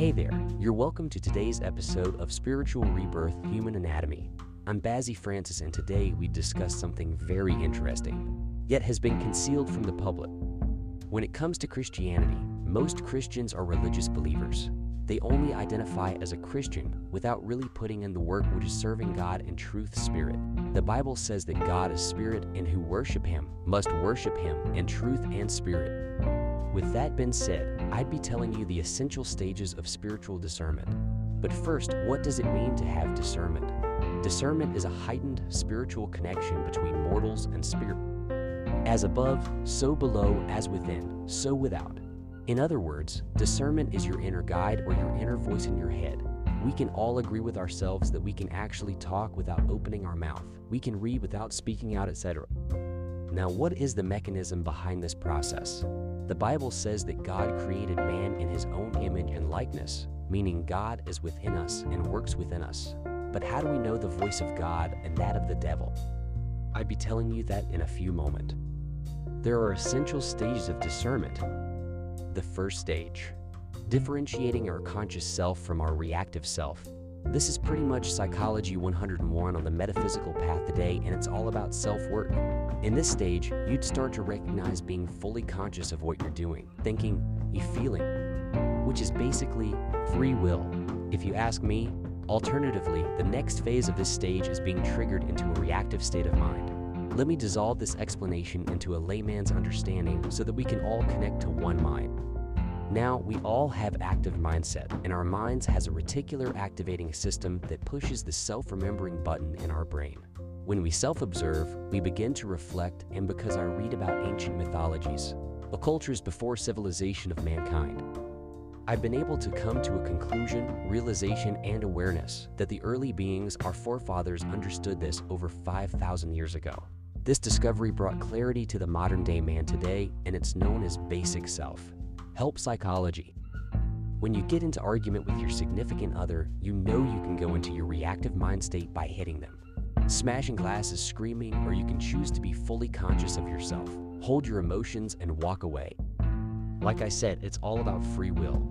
Hey there, you're welcome to today's episode of Spiritual Rebirth Human Anatomy. I'm Bazzy Francis, and today we discuss something very interesting, yet has been concealed from the public. When it comes to Christianity, most Christians are religious believers. They only identify as a Christian without really putting in the work which is serving God in truth spirit. The Bible says that God is spirit and who worship him must worship him in truth and spirit. With that being said, I'd be telling you the essential stages of spiritual discernment. But first, what does it mean to have discernment? Discernment is a heightened spiritual connection between mortals and spirit. As above, so below, as within, so without. In other words, discernment is your inner guide or your inner voice in your head. We can all agree with ourselves that we can actually talk without opening our mouth. We can read without speaking out, etc. Now, what is the mechanism behind this process? The Bible says that God created man in his own image and likeness, meaning God is within us and works within us. But how do we know the voice of God and that of the devil? I'd be telling you that in a few moments. There are essential stages of discernment. The first stage, differentiating our conscious self from our reactive self. This is pretty much Psychology 101 on the metaphysical path today, and it's all about self work. In this stage, you'd start to recognize being fully conscious of what you're doing, thinking, feeling, which is basically free will. If you ask me, alternatively, the next phase of this stage is being triggered into a reactive state of mind. Let me dissolve this explanation into a layman's understanding so that we can all connect to one mind. Now, we all have active mindset, and our minds has a reticular activating system that pushes the self-remembering button in our brain. When we self-observe, we begin to reflect, and because I read about ancient mythologies, the cultures before civilization of mankind, I've been able to come to a conclusion, realization, and awareness that the early beings, our forefathers, understood this over 5,000 years ago. This discovery brought clarity to the modern day man today, and it's known as basic self. Help psychology. When you get into argument with your significant other, you know you can go into your reactive mind state by hitting them. Smashing glasses, screaming, or you can choose to be fully conscious of yourself. Hold your emotions and walk away. Like I said, it's all about free will.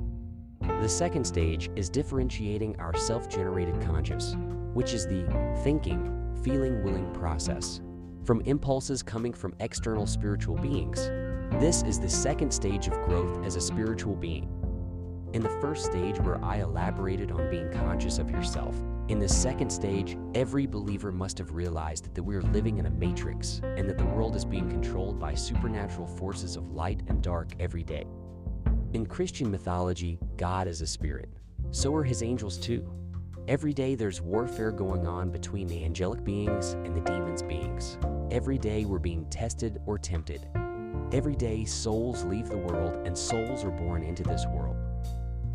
The second stage is differentiating our self-generated conscious, which is the thinking, feeling, willing process. From impulses coming from external spiritual beings, this is the second stage of growth as a spiritual being. In the first stage, where I elaborated on being conscious of yourself, in the second stage, every believer must have realized that we are living in a matrix and that the world is being controlled by supernatural forces of light and dark every day. In Christian mythology, God is a spirit. So are his angels too. Every day there's warfare going on between the angelic beings and the demons beings. Every day we're being tested or tempted. Every day, souls leave the world and souls are born into this world.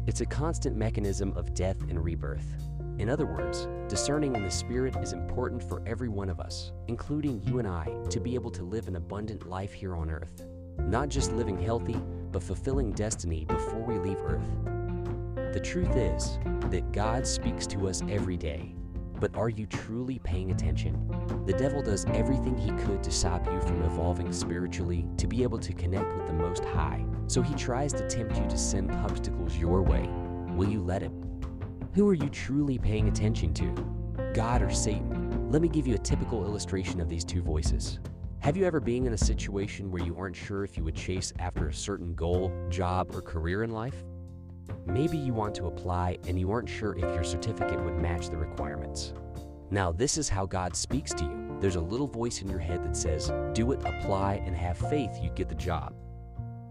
It's a constant mechanism of death and rebirth. In other words, discerning in the Spirit is important for every one of us, including you and I, to be able to live an abundant life here on earth. Not just living healthy, but fulfilling destiny before we leave earth. The truth is that God speaks to us every day, but are you truly paying attention? The devil does everything he could to stop you from evolving spiritually to be able to connect with the Most High. So he tries to tempt you to send obstacles your way. Will you let him? Who are you truly paying attention to? God or Satan? Let me give you a typical illustration of these two voices. Have you ever been in a situation where you aren't sure if you would chase after a certain goal, job, or career in life? Maybe you want to apply and you aren't sure if your certificate would match the requirements. Now, this is how God speaks to you. There's a little voice in your head that says, Do it, apply, and have faith you get the job.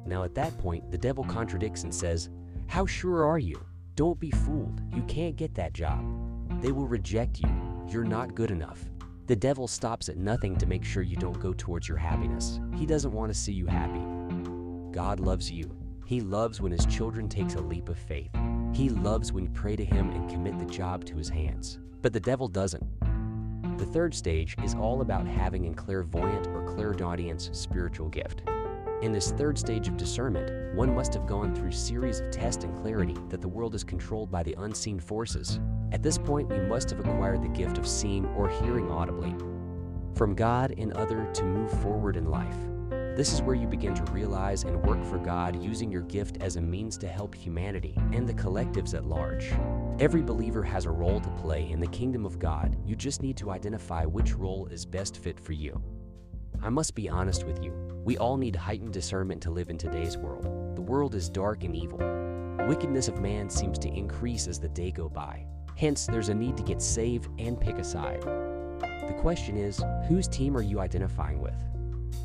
Now, at that point, the devil contradicts and says, How sure are you? Don't be fooled. You can't get that job. They will reject you. You're not good enough. The devil stops at nothing to make sure you don't go towards your happiness. He doesn't want to see you happy. God loves you. He loves when his children takes a leap of faith. He loves when you pray to him and commit the job to his hands. But the devil doesn't. The third stage is all about having a clairvoyant or clairaudience spiritual gift. In this third stage of discernment, one must have gone through series of tests and clarity that the world is controlled by the unseen forces. At this point, we must have acquired the gift of seeing or hearing audibly from God and other to move forward in life. This is where you begin to realize and work for God using your gift as a means to help humanity and the collectives at large. Every believer has a role to play in the kingdom of God. You just need to identify which role is best fit for you. I must be honest with you. We all need heightened discernment to live in today's world. The world is dark and evil. Wickedness of man seems to increase as the day go by. Hence, there's a need to get saved and pick a side. The question is, whose team are you identifying with?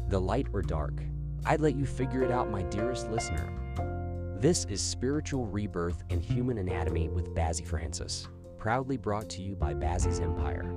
The light or dark? I'd let you figure it out, my dearest listener. This is Spiritual Rebirth and Human Anatomy with Bazzy Francis, proudly brought to you by Bazzy's Empire.